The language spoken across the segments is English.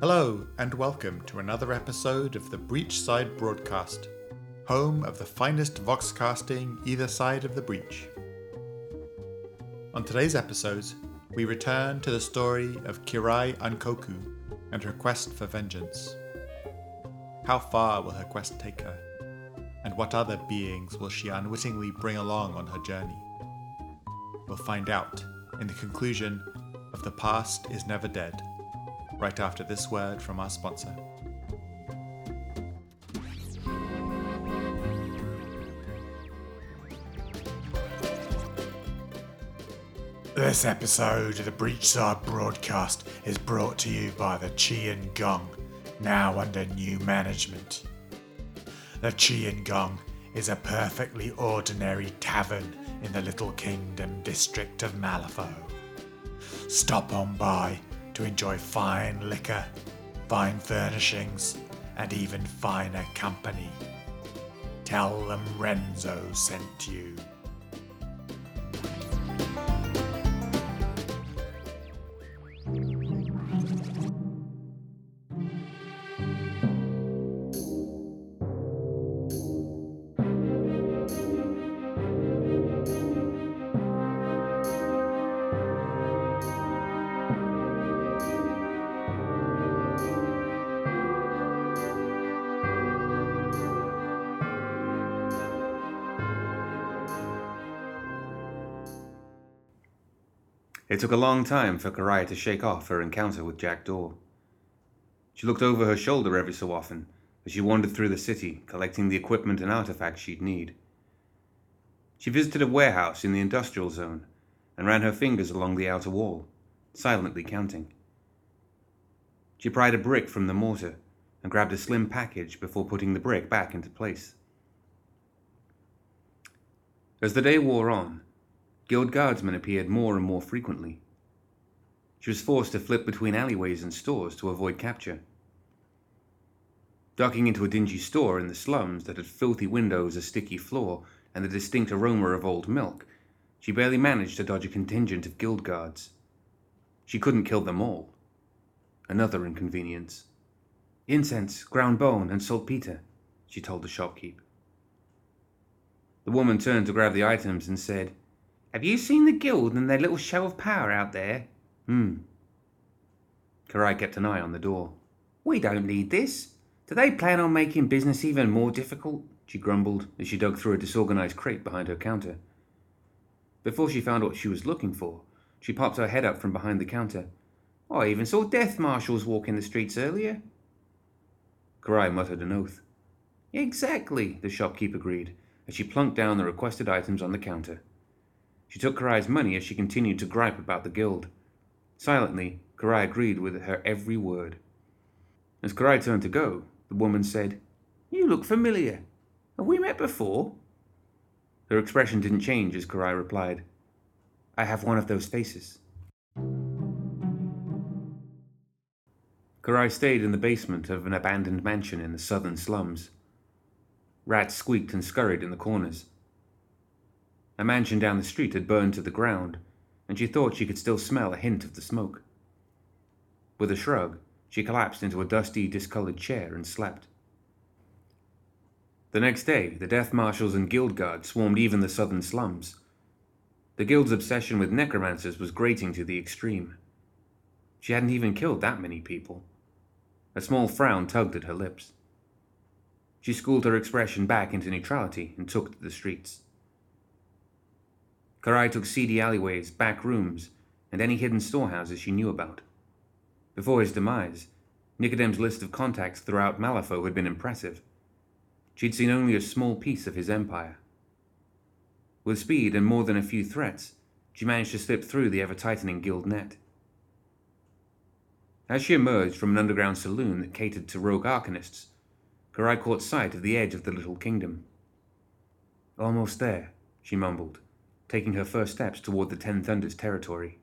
Hello, and welcome to another episode of the Breachside Broadcast, home of the finest voxcasting either side of the breach. On today's episode, we return to the story of Kirai Ankoku and her quest for vengeance. How far will her quest take her? And what other beings will she unwittingly bring along on her journey? We'll find out in the conclusion of The Past is Never Dead, right after this word from our sponsor. This episode of the Breachside broadcast is brought to you by the Qian Gong, now under new management. The Qian Gong is a perfectly ordinary tavern in the Little Kingdom district of Malifaux. Stop on by to enjoy fine liquor, fine furnishings, and even finer company. Tell them Renzo sent you. It took a long time for Karai to shake off her encounter with Jack Daw. She looked over her shoulder every so often as she wandered through the city, collecting the equipment and artifacts she'd need. She visited a warehouse in the industrial zone and ran her fingers along the outer wall, silently counting. She pried a brick from the mortar and grabbed a slim package before putting the brick back into place. As the day wore on, Guild guardsmen appeared more and more frequently. She was forced to flip between alleyways and stores to avoid capture. Ducking into a dingy store in the slums that had filthy windows, a sticky floor, and the distinct aroma of old milk, she barely managed to dodge a contingent of guild guards. She couldn't kill them all. Another inconvenience. Incense, ground bone, and saltpeter, she told the shopkeep. The woman turned to grab the items and said, Have you seen the guild and their little show of power out there? Hmm. Karai kept an eye on the door. We don't need this. Do they plan on making business even more difficult? She grumbled as she dug through a disorganized crate behind her counter. Before she found what she was looking for, she popped her head up from behind the counter. I even saw death marshals walking the streets earlier. Karai muttered an oath. Exactly, the shopkeep agreed, as she plunked down the requested items on the counter. She took Karai's money as she continued to gripe about the guild. Silently, Karai agreed with her every word. As Karai turned to go, the woman said, You look familiar. Have we met before? Her expression didn't change as Karai replied, I have one of those faces. Karai stayed in the basement of an abandoned mansion in the southern slums. Rats squeaked and scurried in the corners. A mansion down the street had burned to the ground, and she thought she could still smell a hint of the smoke. With a shrug, she collapsed into a dusty, discolored chair and slept. The next day, the death marshals and guild guards swarmed even the southern slums. The guild's obsession with necromancers was grating to the extreme. She hadn't even killed that many people. A small frown tugged at her lips. She schooled her expression back into neutrality and took to the streets. Karai took seedy alleyways, back rooms, and any hidden storehouses she knew about. Before his demise, Nicodem's list of contacts throughout Malifaux had been impressive. She'd seen only a small piece of his empire. With speed and more than a few threats, she managed to slip through the ever tightening guild net. As she emerged from an underground saloon that catered to rogue arcanists, Karai caught sight of the edge of the little kingdom. Almost there, she mumbled, taking her first steps toward the Ten Thunders territory.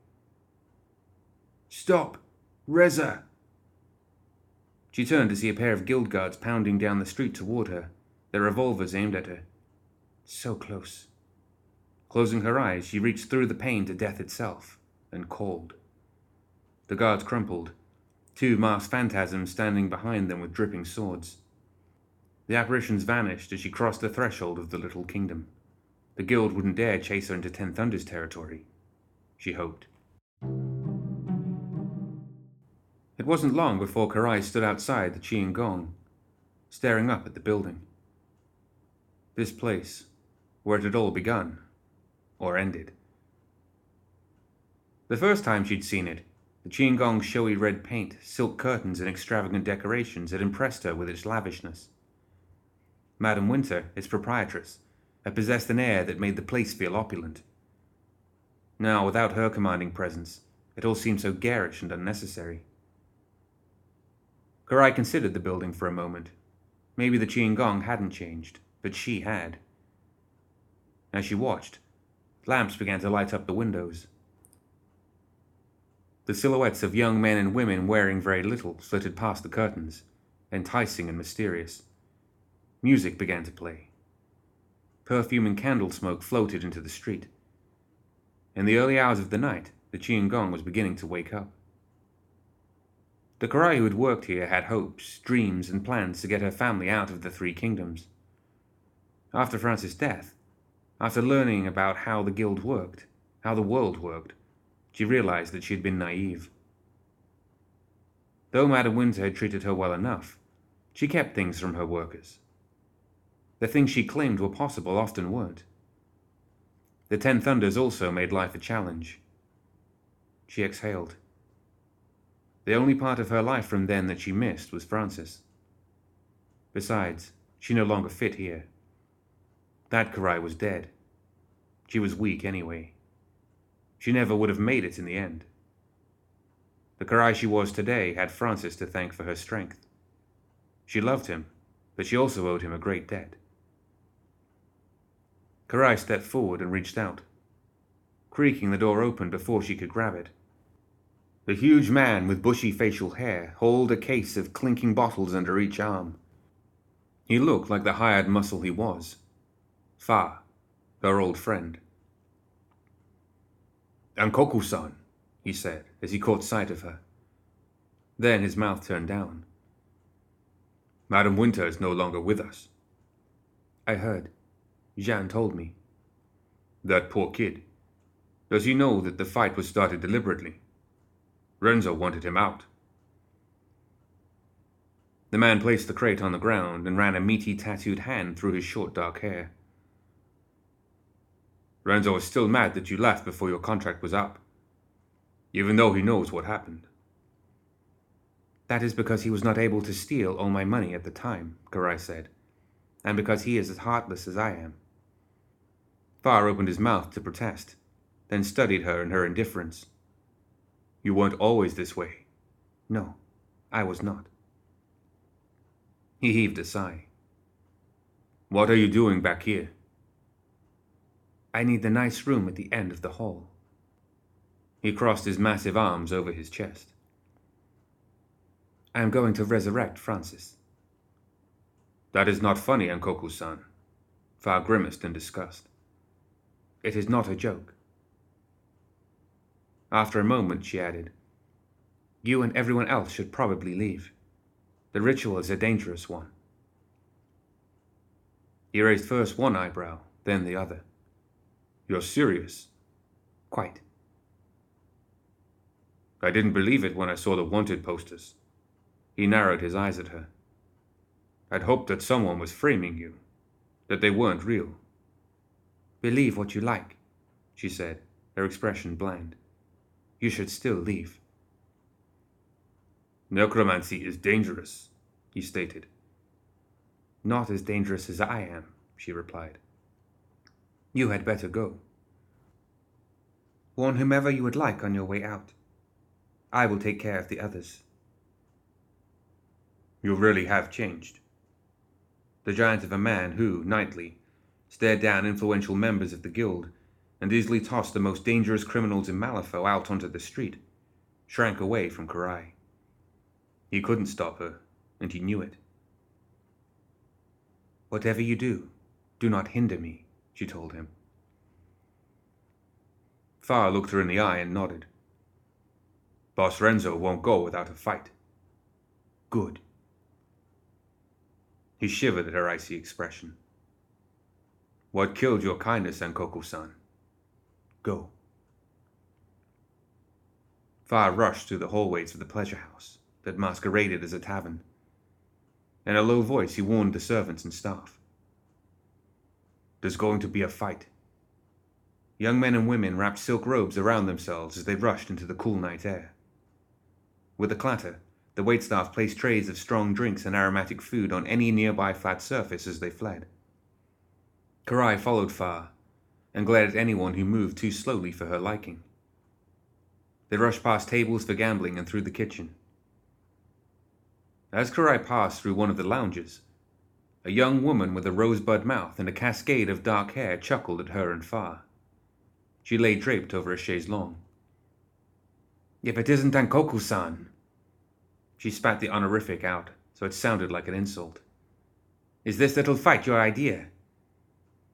Stop! Reza! She turned to see a pair of guild guards pounding down the street toward her, their revolvers aimed at her. So close. Closing her eyes, she reached through the pain to death itself and called. The guards crumpled, two masked phantasms standing behind them with dripping swords. The apparitions vanished as she crossed the threshold of the little kingdom. The guild wouldn't dare chase her into Ten Thunders territory, she hoped. It wasn't long before Karai stood outside the Qian Gong, staring up at the building. This place, where it had all begun, or ended. The first time she'd seen it, the Qian Gong's showy red paint, silk curtains, and extravagant decorations had impressed her with its lavishness. Madame Winter, its proprietress, possessed an air that made the place feel opulent. Now, without her commanding presence, it all seemed so garish and unnecessary. Karai considered the building for a moment. Maybe the Qian Gong hadn't changed, but she had. As she watched, lamps began to light up the windows. The silhouettes of young men and women wearing very little flitted past the curtains, enticing and mysterious. Music began to play. Perfume and candle smoke floated into the street. In the early hours of the night, the Qian Gong was beginning to wake up. The Karai who had worked here had hopes, dreams, and plans to get her family out of the Three Kingdoms. After Francis' death, after learning about how the guild worked, how the world worked, she realized that she had been naive. Though Madame Winter had treated her well enough, she kept things from her workers. The things she claimed were possible often weren't. The Ten Thunders also made life a challenge. She exhaled. The only part of her life from then that she missed was Francis. Besides, she no longer fit here. That Karai was dead. She was weak anyway. She never would have made it in the end. The Karai she was today had Francis to thank for her strength. She loved him, but she also owed him a great debt. Karai stepped forward and reached out. Creaking, the door opened before she could grab it. The huge man with bushy facial hair hauled a case of clinking bottles under each arm. He looked like the hired muscle he was. Fa, her old friend. Ankoku-san, he said as he caught sight of her. Then his mouth turned down. Madam Winter is no longer with us. I heard. Jian told me. That poor kid. Does he know that the fight was started deliberately? Renzo wanted him out. The man placed the crate on the ground and ran a meaty tattooed hand through his short dark hair. Renzo is still mad that you left before your contract was up, even though he knows what happened. That is because he was not able to steal all my money at the time, Karai said, and because he is as heartless as I am. Fa opened his mouth to protest, then studied her in her indifference. You weren't always this way. No, I was not. He heaved a sigh. What are you doing back here? I need the nice room at the end of the hall. He crossed his massive arms over his chest. I am going to resurrect Francis. That is not funny, Ankoku-san. Fa grimaced in disgust. It is not a joke. After a moment, she added, You and everyone else should probably leave. The ritual is a dangerous one. He raised first one eyebrow, then the other. You're serious? Quite. I didn't believe it when I saw the wanted posters. He narrowed his eyes at her. I'd hoped that someone was framing you, that they weren't real. Believe what you like, she said, her expression bland. You should still leave. Necromancy is dangerous, he stated. Not as dangerous as I am, she replied. You had better go. Warn whomever you would like on your way out. I will take care of the others. You really have changed. The giant of a man who, nightly, stared down influential members of the guild and easily tossed the most dangerous criminals in Malifaux out onto the street, shrank away from Karai. He couldn't stop her, and he knew it. Whatever you do, do not hinder me, she told him. Fa looked her in the eye and nodded. Boss Renzo won't go without a fight, Good. He shivered at her icy expression. What killed your kindness, Ankoku san? Go. Fa rushed through the hallways of the pleasure house that masqueraded as a tavern. In a low voice, he warned the servants and staff. There's going to be a fight. Young men and women wrapped silk robes around themselves as they rushed into the cool night air. With a clatter, the waitstaff placed trays of strong drinks and aromatic food on any nearby flat surface as they fled. Karai followed Fa and glared at anyone who moved too slowly for her liking. They rushed past tables for gambling and through the kitchen. As Karai passed through one of the lounges, a young woman with a rosebud mouth and a cascade of dark hair chuckled at her and Fa. She lay draped over a chaise longue. If it isn't Ankoku san. She spat the honorific out, so it sounded like an insult. Is this little fight your idea?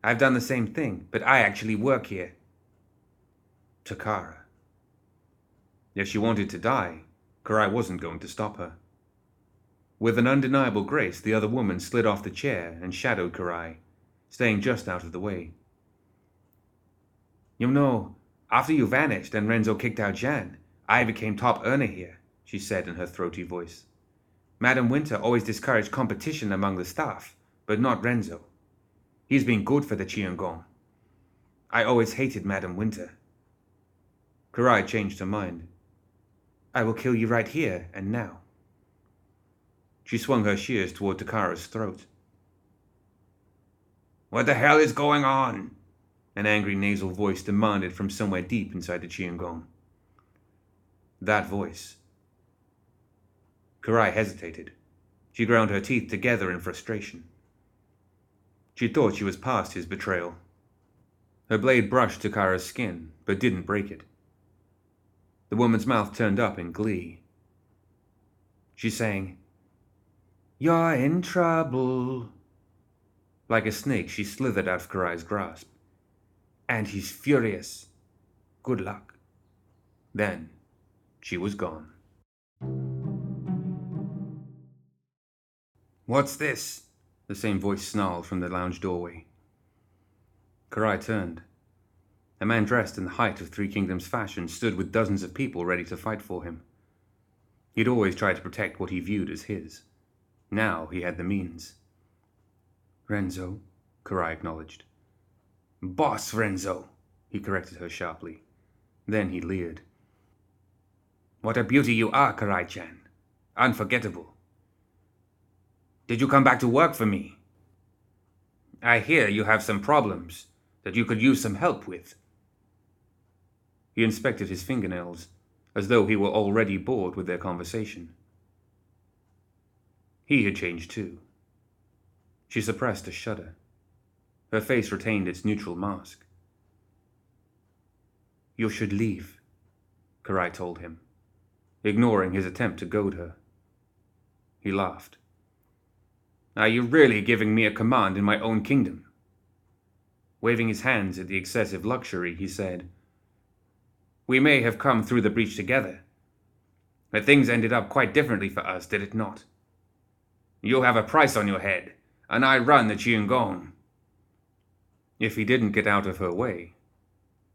I've done the same thing, but I actually work here. Takara. If she wanted to die, Karai wasn't going to stop her. With an undeniable grace, the other woman slid off the chair and shadowed Karai, staying just out of the way. You know, after you vanished and Renzo kicked out Jian, I became top earner here, she said in her throaty voice. Madam Winter always discouraged competition among the staff, but not Renzo. He's been good for the Qian Gong. I always hated Madam Winter. Karai changed her mind. I will kill you right here and now. She swung her shears toward Takara's throat. What the hell is going on? An angry nasal voice demanded from somewhere deep inside the Qian Gong. That voice. Karai hesitated. She ground her teeth together in frustration. She thought she was past his betrayal. Her blade brushed Takara's skin, but didn't break it. The woman's mouth turned up in glee. She sang, You're in trouble. Like a snake, she slithered out of Karai's grasp. And he's furious. Good luck. Then she was gone. What's this? The same voice snarled from the lounge doorway. Karai turned. A man dressed in the height of Three Kingdoms fashion stood with dozens of people ready to fight for him. He'd always tried to protect what he viewed as his. Now he had the means. Renzo, Karai acknowledged. Boss Renzo, he corrected her sharply. Then he leered. What a beauty you are, Karai-chan. Unforgettable. Did you come back to work for me? I hear you have some problems that you could use some help with. He inspected his fingernails, as though he were already bored with their conversation. He had changed too. She suppressed a shudder. Her face retained its neutral mask. You should leave, Karai told him, ignoring his attempt to goad her. He laughed. Are you really giving me a command in my own kingdom? Waving his hands at the excessive luxury, he said, we may have come through the breach together. But things ended up quite differently for us, did it not? You have a price on your head, and I run the Qian Gong. If he didn't get out of her way,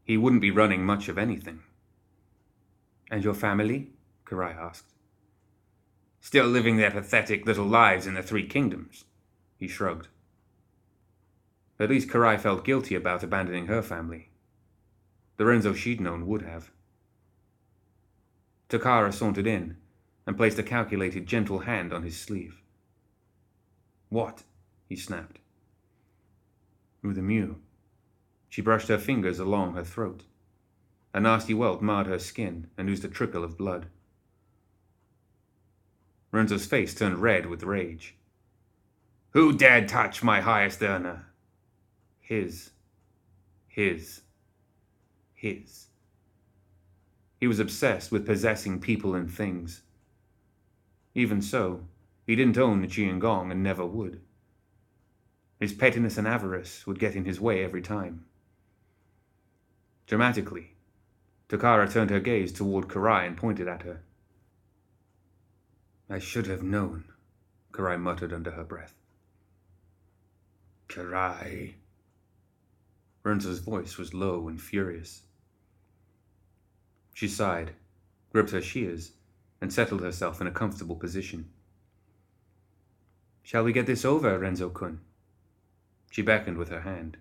he wouldn't be running much of anything. And your family? Karai asked. Still living their pathetic little lives in the Three Kingdoms, he shrugged. At least Karai felt guilty about abandoning her family. Lorenzo she'd known would have. Takara sauntered in and placed a calculated, gentle hand on his sleeve. What? he snapped. With a mew. She brushed her fingers along her throat. A nasty welt marred her skin and oozed a trickle of blood. Renzo's face turned red with rage. Who dared touch my highest earner? His. His his. He was obsessed with possessing people and things. Even so, he didn't own the Qian Gong and never would. His pettiness and avarice would get in his way every time. I should have known, Karai muttered under her breath. Karai. Renzo's voice was low and furious. She sighed, gripped her shears, and settled herself in a comfortable position. Shall we get this over, Renzo kun? She beckoned with her hand.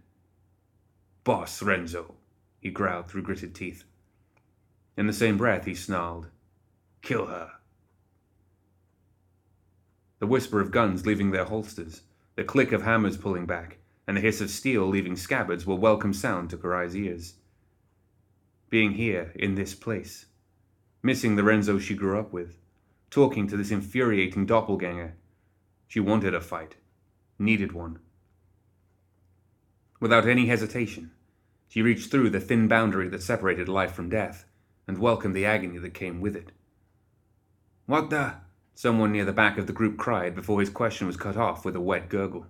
Boss Renzo, he growled through gritted teeth. In the same breath, he snarled, Kill her. The whisper of guns leaving their holsters, the click of hammers pulling back, and the hiss of steel leaving scabbards were welcome sound to Karai's ears. Being here, in this place, missing the Renzo she grew up with, talking to this infuriating doppelganger, she wanted a fight, needed one. Without any hesitation, she reached through the thin boundary that separated life from death and welcomed the agony that came with it. What the? Someone near the back of the group cried before his question was cut off with a wet gurgle.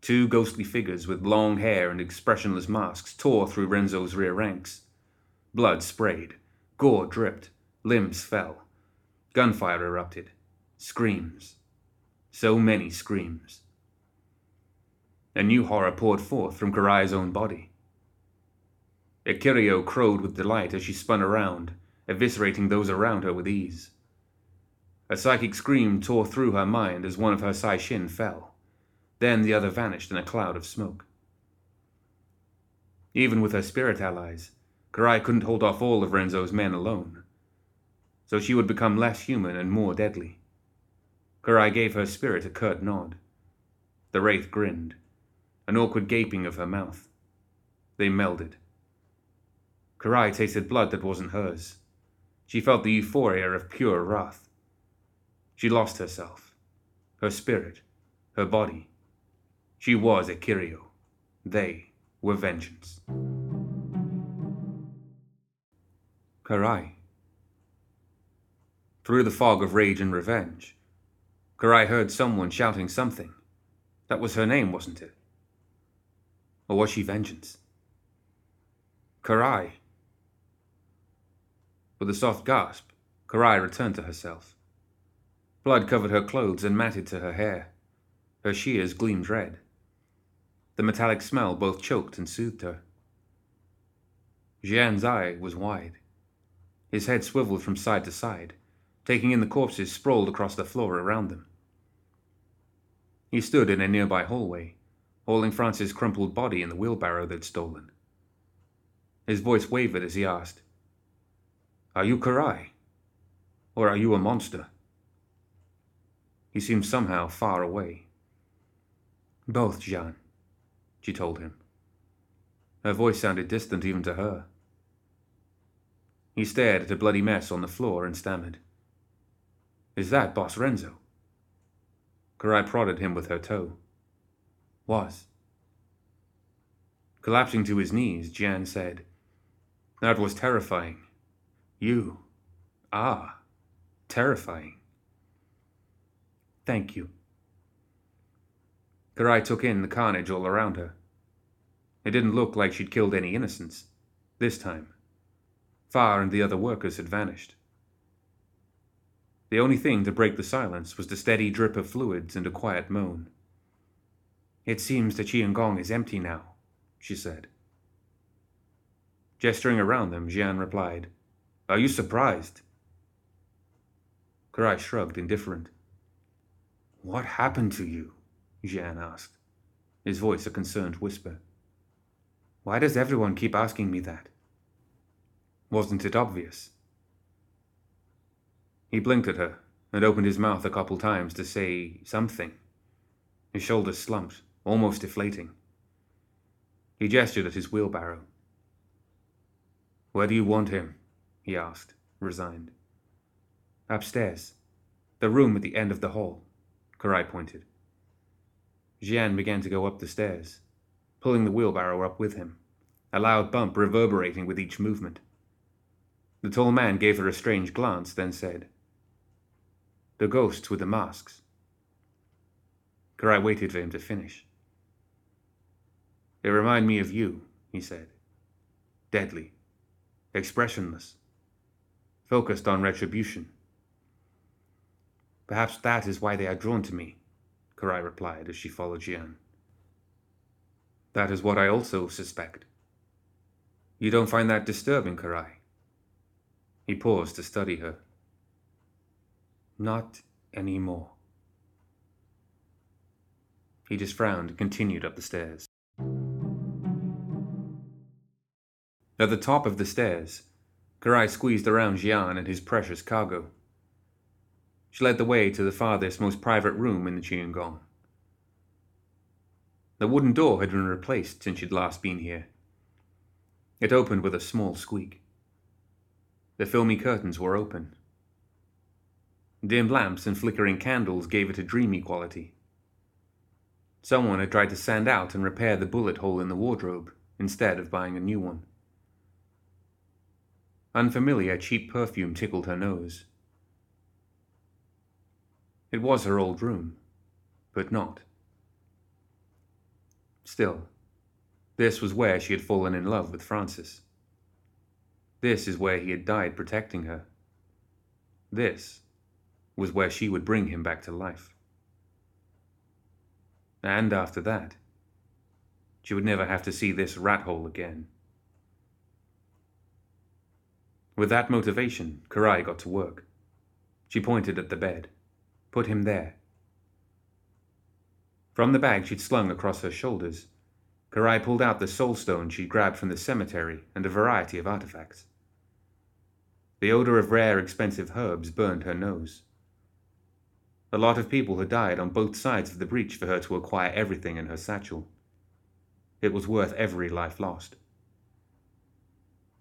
Two ghostly figures with long hair and expressionless masks tore through Renzo's rear ranks. Blood sprayed, gore dripped, limbs fell. Gunfire erupted. Screams. So many screams. A new horror poured forth from Karai's own body. Ikiryo crowed with delight as she spun around, eviscerating those around her with ease. A psychic scream tore through her mind as one of her Seishin fell. Then the other vanished in a cloud of smoke. Even with her spirit allies, Karai couldn't hold off all of Renzo's men alone. So she would become less human and more deadly. Karai gave her spirit a curt nod. The wraith grinned, an awkward gaping of her mouth. They melded. Karai tasted blood that wasn't hers. She felt the euphoria of pure wrath. She lost herself, her spirit, her body. She was Ikiryo. They were vengeance. Karai. Through the fog of rage and revenge, Karai heard someone shouting something. That was her name, wasn't it? Or was she vengeance? Karai. With a soft gasp, Karai returned to herself. Blood covered her clothes and matted to her hair. Her shears gleamed red. The metallic smell both choked and soothed her. Jian's eye was wide. His head swiveled from side to side, taking in the corpses sprawled across the floor around them. He stood in a nearby hallway, hauling Francis' crumpled body in the wheelbarrow they'd stolen. His voice wavered as he asked, Are you Karai? Or are you a monster? He seemed somehow far away. Both, Jian, she told him. Her voice sounded distant even to her. He stared at a bloody mess on the floor and stammered. Is that Boss Renzo? Karai prodded him with her toe. Was. Collapsing to his knees, Jian said, That was terrifying. You. Ah, terrifying. Thank you. Karai took in the carnage all around her. It didn't look like she'd killed any innocents. This time. Fa and the other workers had vanished. The only thing to break the silence was the steady drip of fluids and a quiet moan. It seems the Qian Gong is empty now, she said. Gesturing around them, Jian replied, Are you surprised? Karai shrugged, indifferent. What happened to you? Jian asked, his voice a concerned whisper. Why does everyone keep asking me that? Wasn't it obvious? He blinked at her and opened his mouth a couple times to say something. His shoulders slumped, almost deflating. He gestured at his wheelbarrow. Where do you want him? he asked, resigned. Upstairs. The room at the end of the hall. Karai pointed. Jian began to go up the stairs, pulling the wheelbarrow up with him, a loud bump reverberating with each movement. The tall man gave her a strange glance, then said, The ghosts with the masks. Karai waited for him to finish. They remind me of you, he said. Deadly, expressionless, focused on retribution. Perhaps that is why they are drawn to me, Karai replied as she followed Jian. That is what I also suspect. You don't find that disturbing, Karai? He paused to study her. Not any more. He just frowned and continued up the stairs. At the top of the stairs, Karai squeezed around Jian and his precious cargo. She led the way to the farthest, most private room in the Qian Gong. The wooden door had been replaced since she'd last been here. It opened with a small squeak. The filmy curtains were open. Dim lamps and flickering candles gave it a dreamy quality. Someone had tried to sand out and repair the bullet hole in the wardrobe instead of buying a new one. Unfamiliar, cheap perfume tickled her nose. It was her old room, but not. Still, this was where she had fallen in love with Francis. This is where he had died protecting her. This was where she would bring him back to life. And after that, she would never have to see this rat hole again. With that motivation, Karai got to work. She pointed at the bed. Put him there. From the bag she'd slung across her shoulders, Karai pulled out the soul stone she'd grabbed from the cemetery and a variety of artifacts. The odor of rare, expensive herbs burned her nose. A lot of people had died on both sides of the breach for her to acquire everything in her satchel. It was worth every life lost.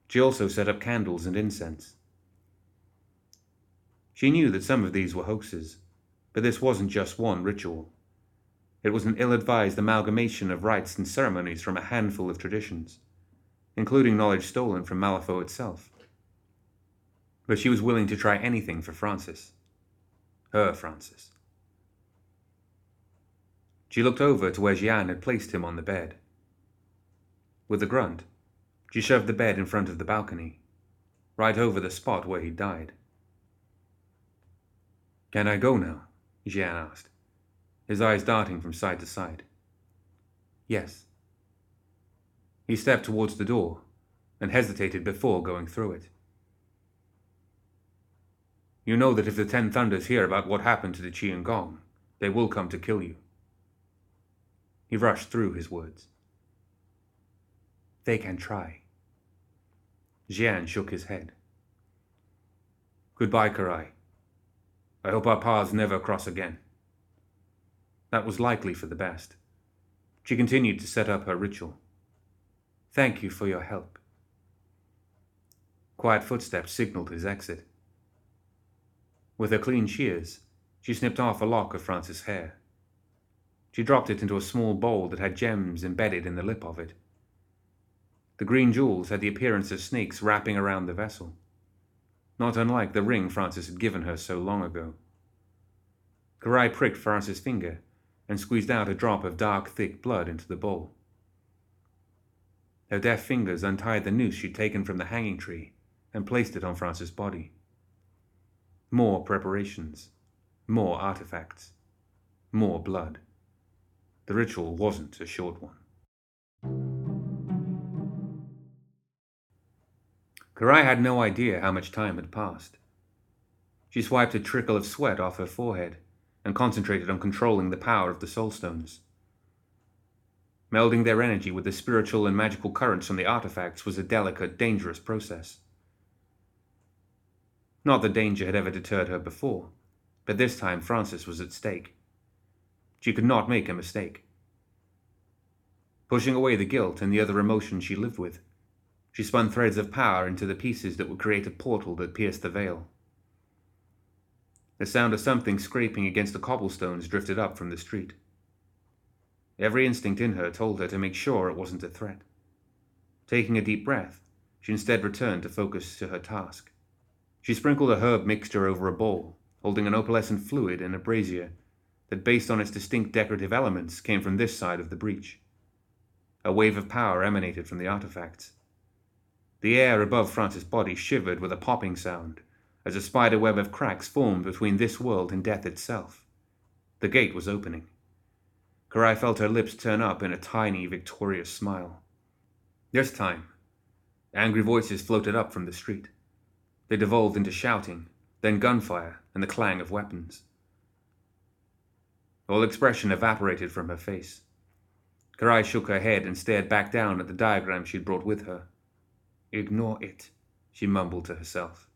She also set up candles and incense. She knew that some of these were hoaxes, but this wasn't just one ritual. It was an ill advised amalgamation of rites and ceremonies from a handful of traditions, including knowledge stolen from Malifaux itself. But she was willing to try anything for Francis. Her Francis. She looked over to where Jian had placed him on the bed. With a grunt, she shoved the bed in front of the balcony, right over the spot where he'd died. Can I go now? Jian asked, his eyes darting from side to side. Yes. He stepped towards the door and hesitated before going through it. You know that if the Ten Thunders hear about what happened to the Qian Gong, they will come to kill you. He rushed through his words. They can try. Jian shook his head. Goodbye, Karai. I hope our paths never cross again. That was likely for the best. She continued to set up her ritual. Thank you for your help. Quiet footsteps signaled his exit. With her clean shears, she snipped off a lock of Francis' hair. She dropped it into a small bowl that had gems embedded in the lip of it. The green jewels had the appearance of snakes wrapping around the vessel, not unlike the ring Francis had given her so long ago. Karai pricked Francis' finger and squeezed out a drop of dark, thick blood into the bowl. Her deft fingers untied the noose she'd taken from the hanging tree and placed it on Francis' body. More preparations, more artifacts, more blood. The ritual wasn't a short one. Karai had no idea how much time had passed. She swiped a trickle of sweat off her forehead and concentrated on controlling the power of the soul stones. Melding their energy with the spiritual and magical currents from the artifacts was a delicate, dangerous process. Not that danger had ever deterred her before, but this time Francis was at stake. She could not make a mistake. Pushing away the guilt and the other emotions she lived with, she spun threads of power into the pieces that would create a portal that pierced the veil. The sound of something scraping against the cobblestones drifted up from the street. Every instinct in her told her to make sure it wasn't a threat. Taking a deep breath, she instead returned to focus to her task. She sprinkled a herb mixture over a bowl, holding an opalescent fluid in a brazier that, based on its distinct decorative elements, came from this side of the breach. A wave of power emanated from the artifacts. The air above Francis' body shivered with a popping sound, as a spider web of cracks formed between this world and death itself. The gate was opening. Karai felt her lips turn up in a tiny, victorious smile. This time, angry voices floated up from the street. They devolved into shouting, then gunfire and the clang of weapons. All expression evaporated from her face. Karai shook her head and stared back down at the diagram she'd brought with her. Ignore it, she mumbled to herself.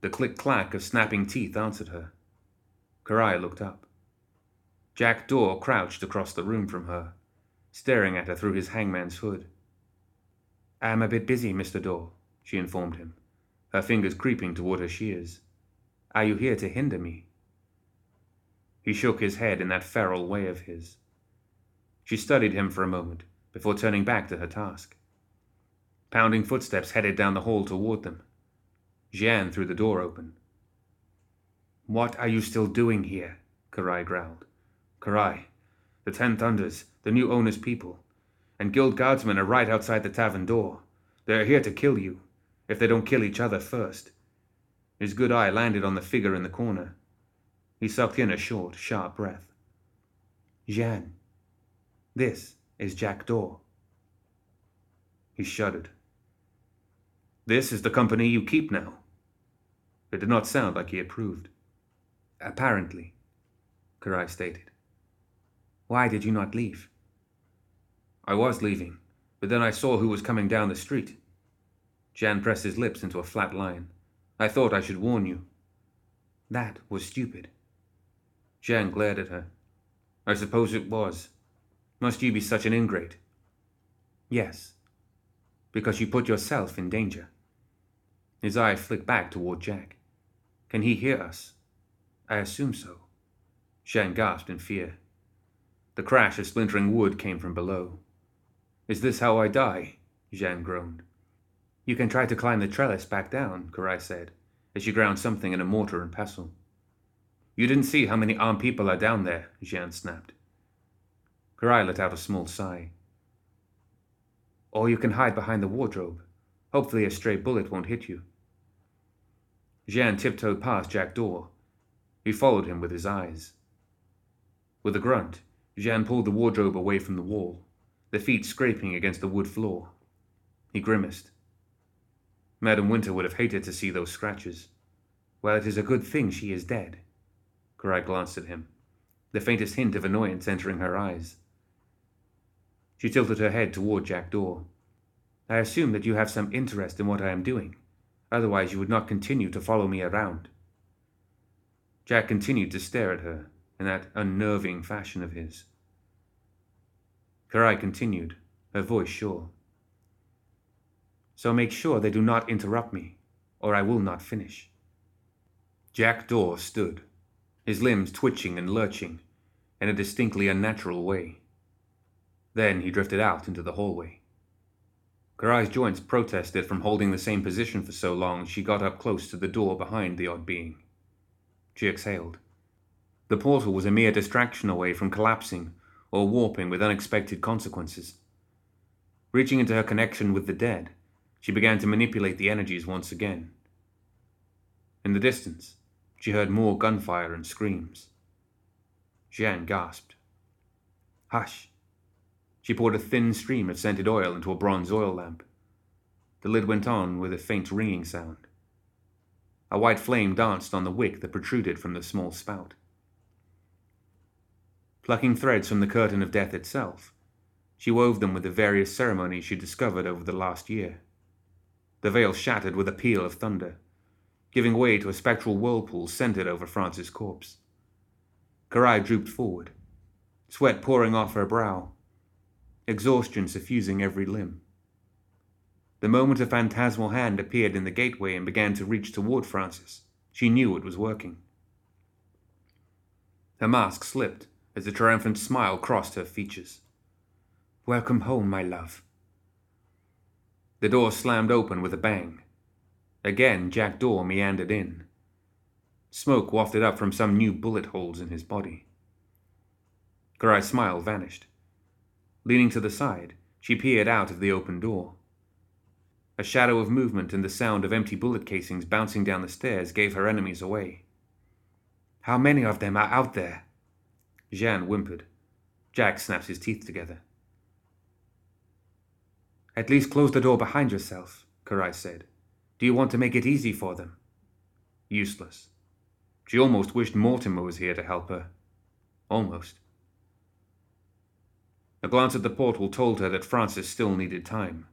The click clack of snapping teeth answered her. Karai looked up. Jack Daw crouched across the room from her, staring at her through his hangman's hood. I'm a bit busy, Mr. Daw, she informed him, her fingers creeping toward her shears. Are you here to hinder me? He shook his head in that feral way of his. She studied him for a moment before turning back to her task. Pounding footsteps headed down the hall toward them. Jian threw the door open. What are you still doing here? Karai growled. Karai, the Ten Thunders, the new owner's people, and guild guardsmen are right outside the tavern door. They are here to kill you, if they don't kill each other first. His good eye landed on the figure in the corner. He sucked in a short, sharp breath. Jian, this is Jack Daw. He shuddered. This is the company you keep now. It did not sound like he approved. Apparently, Karai stated. Why did you not leave? I was leaving, but then I saw who was coming down the street. Jian pressed his lips into a flat line. I thought I should warn you. That was stupid. Jian glared at her. I suppose it was. Must you be such an ingrate? Yes, because you put yourself in danger. His eye flicked back toward Jack. Can he hear us? I assume so. Jian gasped in fear. The crash of splintering wood came from below. Is this how I die? Jian groaned. You can try to climb the trellis back down, Karai said, as she ground something in a mortar and pestle. You didn't see how many armed people are down there, Jian snapped. Karai let out a small sigh. Or you can hide behind the wardrobe. Hopefully a stray bullet won't hit you. Jian tiptoed past Jack Daw. He followed him with his eyes. With a grunt, Jian pulled the wardrobe away from the wall, the feet scraping against the wood floor. He grimaced. Madame Winter would have hated to see those scratches. Well, it is a good thing she is dead. Karai glanced at him, the faintest hint of annoyance entering her eyes. She tilted her head toward Jack Daw. I assume that you have some interest in what I am doing. Otherwise, you would not continue to follow me around. Jack continued to stare at her in that unnerving fashion of his. Karai continued, her voice sure. So make sure they do not interrupt me, or I will not finish. Jack Daw stood, his limbs twitching and lurching in a distinctly unnatural way. Then he drifted out into the hallway. Karai's joints protested from holding the same position for so long she got up close to the door behind the odd being. She exhaled. The portal was a mere distraction away from collapsing or warping with unexpected consequences. Reaching into her connection with the dead, she began to manipulate the energies once again. In the distance, she heard more gunfire and screams. Jian gasped. Hush! She poured a thin stream of scented oil into a bronze oil lamp. The lid went on with a faint ringing sound. A white flame danced on the wick that protruded from the small spout. Plucking threads from the curtain of death itself, she wove them with the various ceremonies she discovered over the last year. The veil shattered with a peal of thunder, giving way to a spectral whirlpool centered over Francis' corpse. Karai drooped forward, sweat pouring off her brow exhaustion suffusing every limb. The moment a phantasmal hand appeared in the gateway and began to reach toward Francis, she knew it was working. Her mask slipped as a triumphant smile crossed her features. Welcome home, my love. The door slammed open with a bang. Again, Jack Daw meandered in. Smoke wafted up from some new bullet holes in his body. Karai's smile vanished. Leaning to the side, she peered out of the open door. A shadow of movement and the sound of empty bullet casings bouncing down the stairs gave her enemies away. How many of them are out there? Jeanne whimpered. Jack snapped his teeth together. At least close the door behind yourself, Karai said. Do you want to make it easy for them? Useless. She almost wished Mortimer was here to help her. Almost. A glance at the portal told her that Francis still needed time.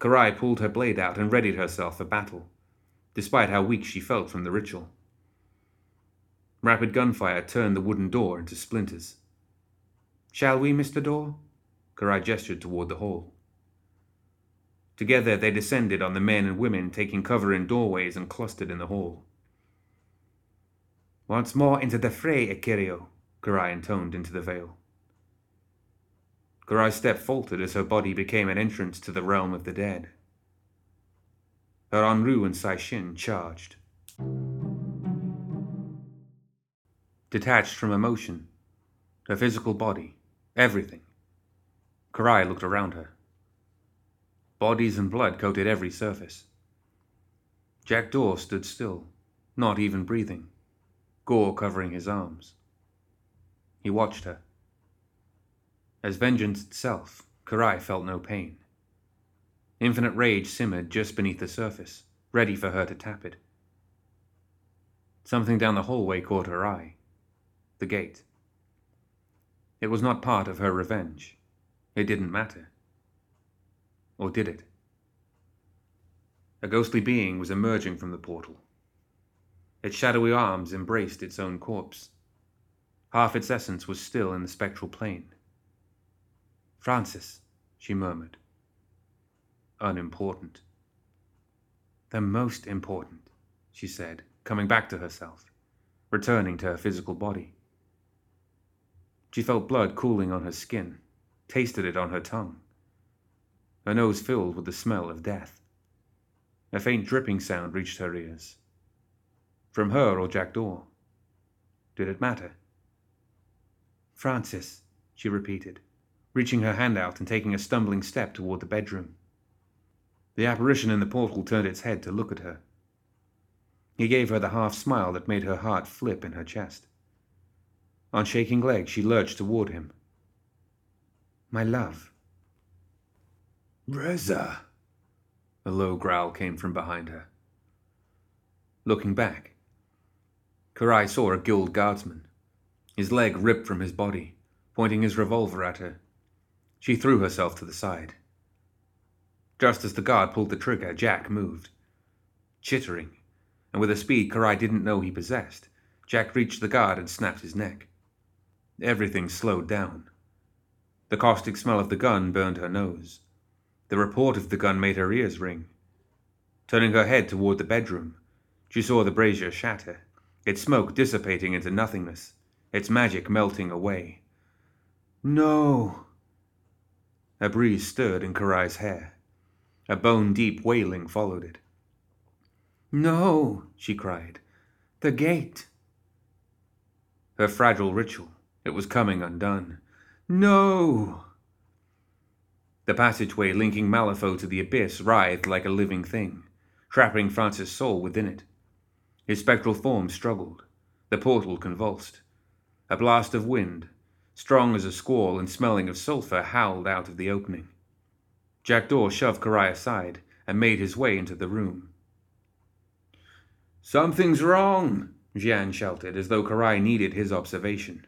Karai pulled her blade out and readied herself for battle, despite how weak she felt from the ritual. Rapid gunfire turned the wooden door into splinters. Shall we, Mr. Daw? Karai gestured toward the hall. Together they descended on the men and women, taking cover in doorways and clustered in the hall. Once more into the fray, Ikiryo, Karai intoned into the veil. Karai's step faltered as her body became an entrance to the realm of the dead. Her Onryo and Seishin charged. Detached from emotion, her physical body, everything, Karai looked around her. Bodies and blood coated every surface. Jack Daw stood still, not even breathing, gore covering his arms. He watched her. As vengeance itself, Karai felt no pain. Infinite rage simmered just beneath the surface, ready for her to tap it. Something down the hallway caught her eye. The gate. It was not part of her revenge. It didn't matter. Or did it? A ghostly being was emerging from the portal. Its shadowy arms embraced its own corpse. Half its essence was still in the spectral plane. Francis, she murmured. Unimportant. The most important, she said, coming back to herself, returning to her physical body. She felt blood cooling on her skin, tasted it on her tongue. Her nose filled with the smell of death. A faint dripping sound reached her ears. From her or Jack Daw? Did it matter? Francis, she repeated, reaching her hand out and taking a stumbling step toward the bedroom. The apparition in the portal turned its head to look at her. He gave her the half smile that made her heart flip in her chest. On shaking legs, she lurched toward him. My love. Reza. A low growl came from behind her. Looking back, Karai saw a guild guardsman, his leg ripped from his body, pointing his revolver at her. She threw herself to the side. Just as the guard pulled the trigger, Jack moved. Chittering, and with a speed Karai didn't know he possessed, Jack reached the guard and snapped his neck. Everything slowed down. The caustic smell of the gun burned her nose. The report of the gun made her ears ring. Turning her head toward the bedroom, she saw the brazier shatter, its smoke dissipating into nothingness, its magic melting away. No! A breeze stirred in Karai's hair. A bone deep wailing followed it. No, she cried. The gate. Her fragile ritual. It was coming undone. No! The passageway linking Malifaux to the abyss writhed like a living thing, trapping Francis' soul within it. His spectral form struggled. The portal convulsed. A blast of wind, strong as a squall and smelling of sulphur, howled out of the opening. Jackdaw shoved Karai aside and made his way into the room. Something's wrong, Jian shouted, as though Karai needed his observation.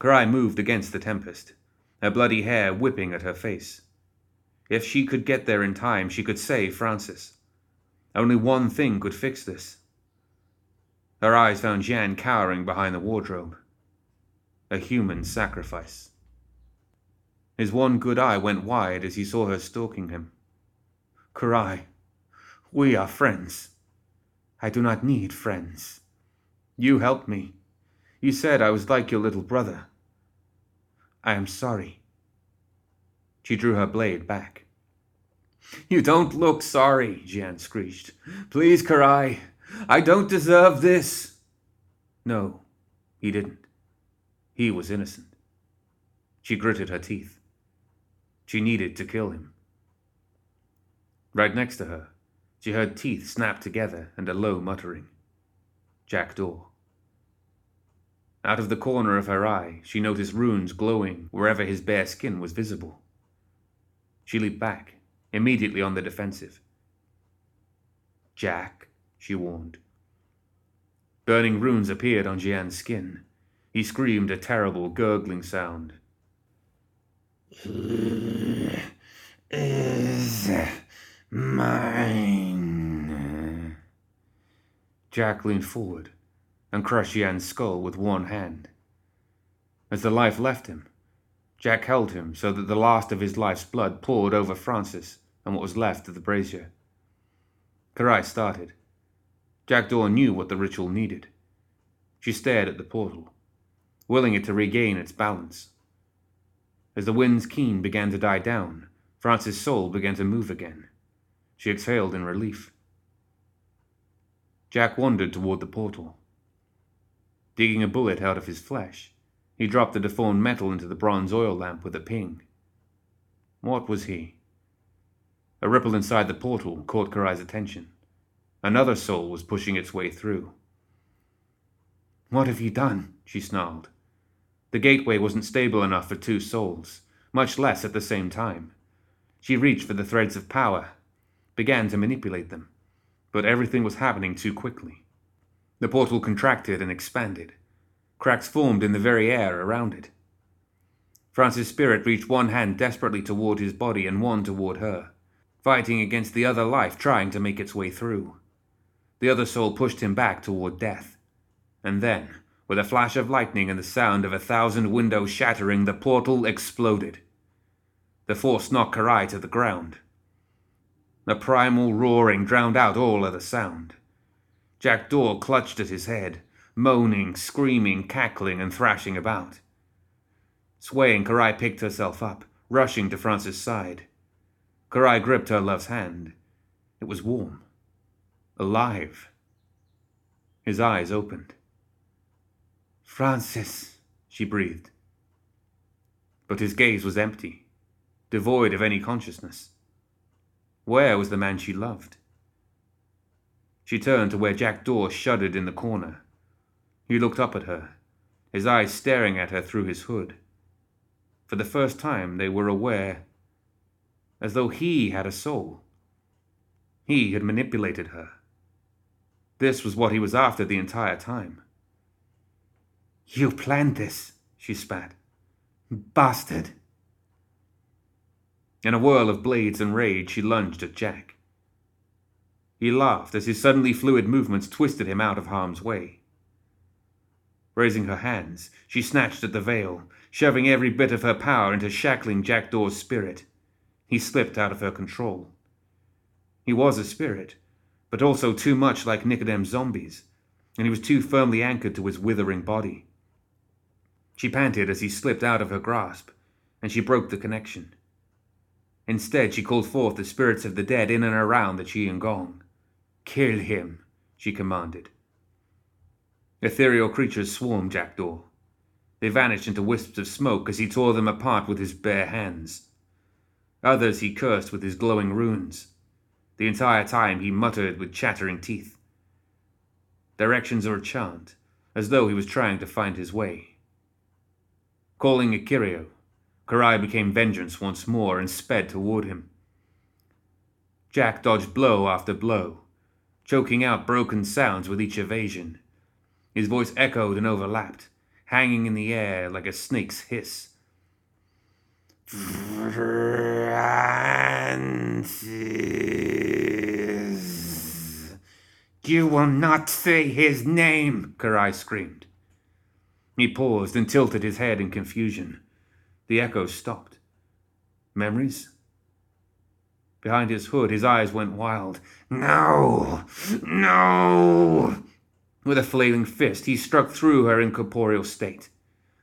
Karai moved against the tempest, her bloody hair whipping at her face. If she could get there in time, she could save Francis. Only one thing could fix this. Her eyes found Jian cowering behind the wardrobe a human sacrifice. His one good eye went wide as he saw her stalking him. Karai, we are friends. I do not need friends. You helped me. You said I was like your little brother. I am sorry. She drew her blade back. You don't look sorry, Jian screeched. Please, Karai, I don't deserve this. No, he didn't. He was innocent. She gritted her teeth. She needed to kill him. Right next to her, she heard teeth snap together and a low muttering. Jackdaw. Out of the corner of her eye, she noticed runes glowing wherever his bare skin was visible. She leaped back, immediately on the defensive. Jack, she warned. Burning runes appeared on Jian's skin. He screamed a terrible, gurgling sound. Is mine. Jack leaned forward and crushed Jian's skull with one hand. As the life left him, Jack held him so that the last of his life's blood poured over Francis and what was left of the brazier. Karai started. Jackdaw knew what the ritual needed. She stared at the portal, willing it to regain its balance. As the wind's keen began to die down, Francis' soul began to move again. She exhaled in relief. Jack wandered toward the portal. Digging a bullet out of his flesh, he dropped the deformed metal into the bronze oil lamp with a ping. What was he? A ripple inside the portal caught Karai's attention. Another soul was pushing its way through. What have you done? she snarled. The gateway wasn't stable enough for two souls, much less at the same time. She reached for the threads of power, began to manipulate them, but everything was happening too quickly. The portal contracted and expanded. Cracks formed in the very air around it. Francis' spirit reached one hand desperately toward his body and one toward her fighting against the other life trying to make its way through. The other soul pushed him back toward death. And then, with a flash of lightning and the sound of a thousand windows shattering, the portal exploded. The force knocked Karai to the ground. The primal roaring drowned out all other sound. Jack Jackdaw clutched at his head, moaning, screaming, cackling, and thrashing about. Swaying, Karai picked herself up, rushing to Francis' side. Karai gripped her love's hand. It was warm. Alive. His eyes opened. Francis, she breathed. But his gaze was empty, devoid of any consciousness. Where was the man she loved? She turned to where Jackdaw shuddered in the corner. He looked up at her, his eyes staring at her through his hood. For the first time, they were aware as though he had a soul. He had manipulated her. This was what he was after the entire time. You planned this, she spat. Bastard. In a whirl of blades and rage, she lunged at Jack. He laughed as his suddenly fluid movements twisted him out of harm's way. Raising her hands, she snatched at the veil, shoving every bit of her power into shackling Jackdaw's spirit. He slipped out of her control. He was a spirit, but also too much like Nicodem's zombies, and he was too firmly anchored to his withering body. She panted as he slipped out of her grasp, and she broke the connection. Instead, she called forth the spirits of the dead in and around the Qian Gong. Kill him, she commanded. Ethereal creatures swarmed Jackdaw. They vanished into wisps of smoke as he tore them apart with his bare hands. Others he cursed with his glowing runes. The entire time he muttered with chattering teeth. Directions or a chant, as though he was trying to find his way. Calling Ikiryo, Karai became vengeance once more and sped toward him. Jack dodged blow after blow, choking out broken sounds with each evasion. His voice echoed and overlapped, hanging in the air like a snake's hiss. Francis. You will not say his name, Karai screamed. He paused and tilted his head in confusion. The echoes stopped. Memories? Behind his hood, his eyes went wild. No! No! With a flailing fist, he struck through her incorporeal state,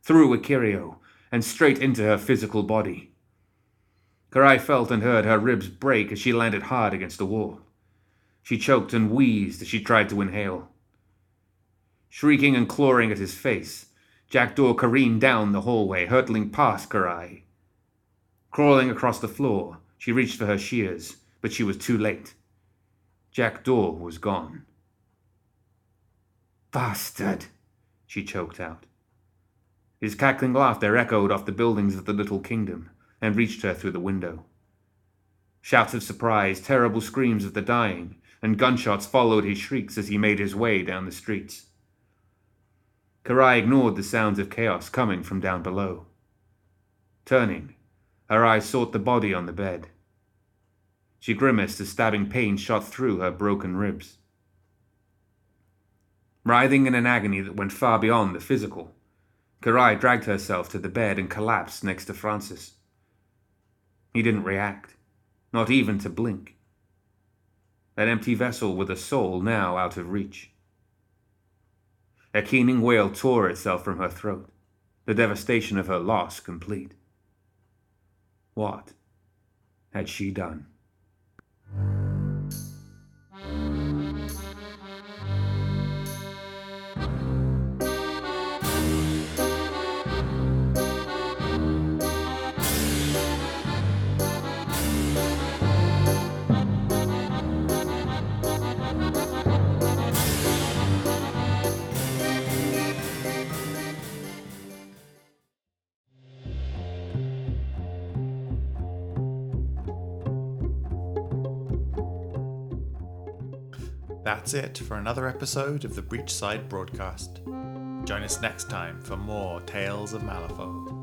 through Ikiryo, and straight into her physical body. Karai felt and heard her ribs break as she landed hard against the wall. She choked and wheezed as she tried to inhale. Shrieking and clawing at his face, Jackdaw careened down the hallway, hurtling past Karai. Crawling across the floor, she reached for her shears, but she was too late. Jack Daw was gone. Bastard! she choked out. His cackling laughter echoed off the buildings of the little kingdom and reached her through the window. Shouts of surprise, terrible screams of the dying, and gunshots followed his shrieks as he made his way down the streets. Karai ignored the sounds of chaos coming from down below. Turning, her eyes sought the body on the bed. She grimaced as stabbing pain shot through her broken ribs. Writhing in an agony that went far beyond the physical, Karai dragged herself to the bed and collapsed next to Francis. He didn't react, not even to blink. An empty vessel with a soul now out of reach. A keening wail tore itself from her throat, the devastation of her loss complete. What had she done? That's it for another episode of the Breachside broadcast. Join us next time for more Tales of Malifaux.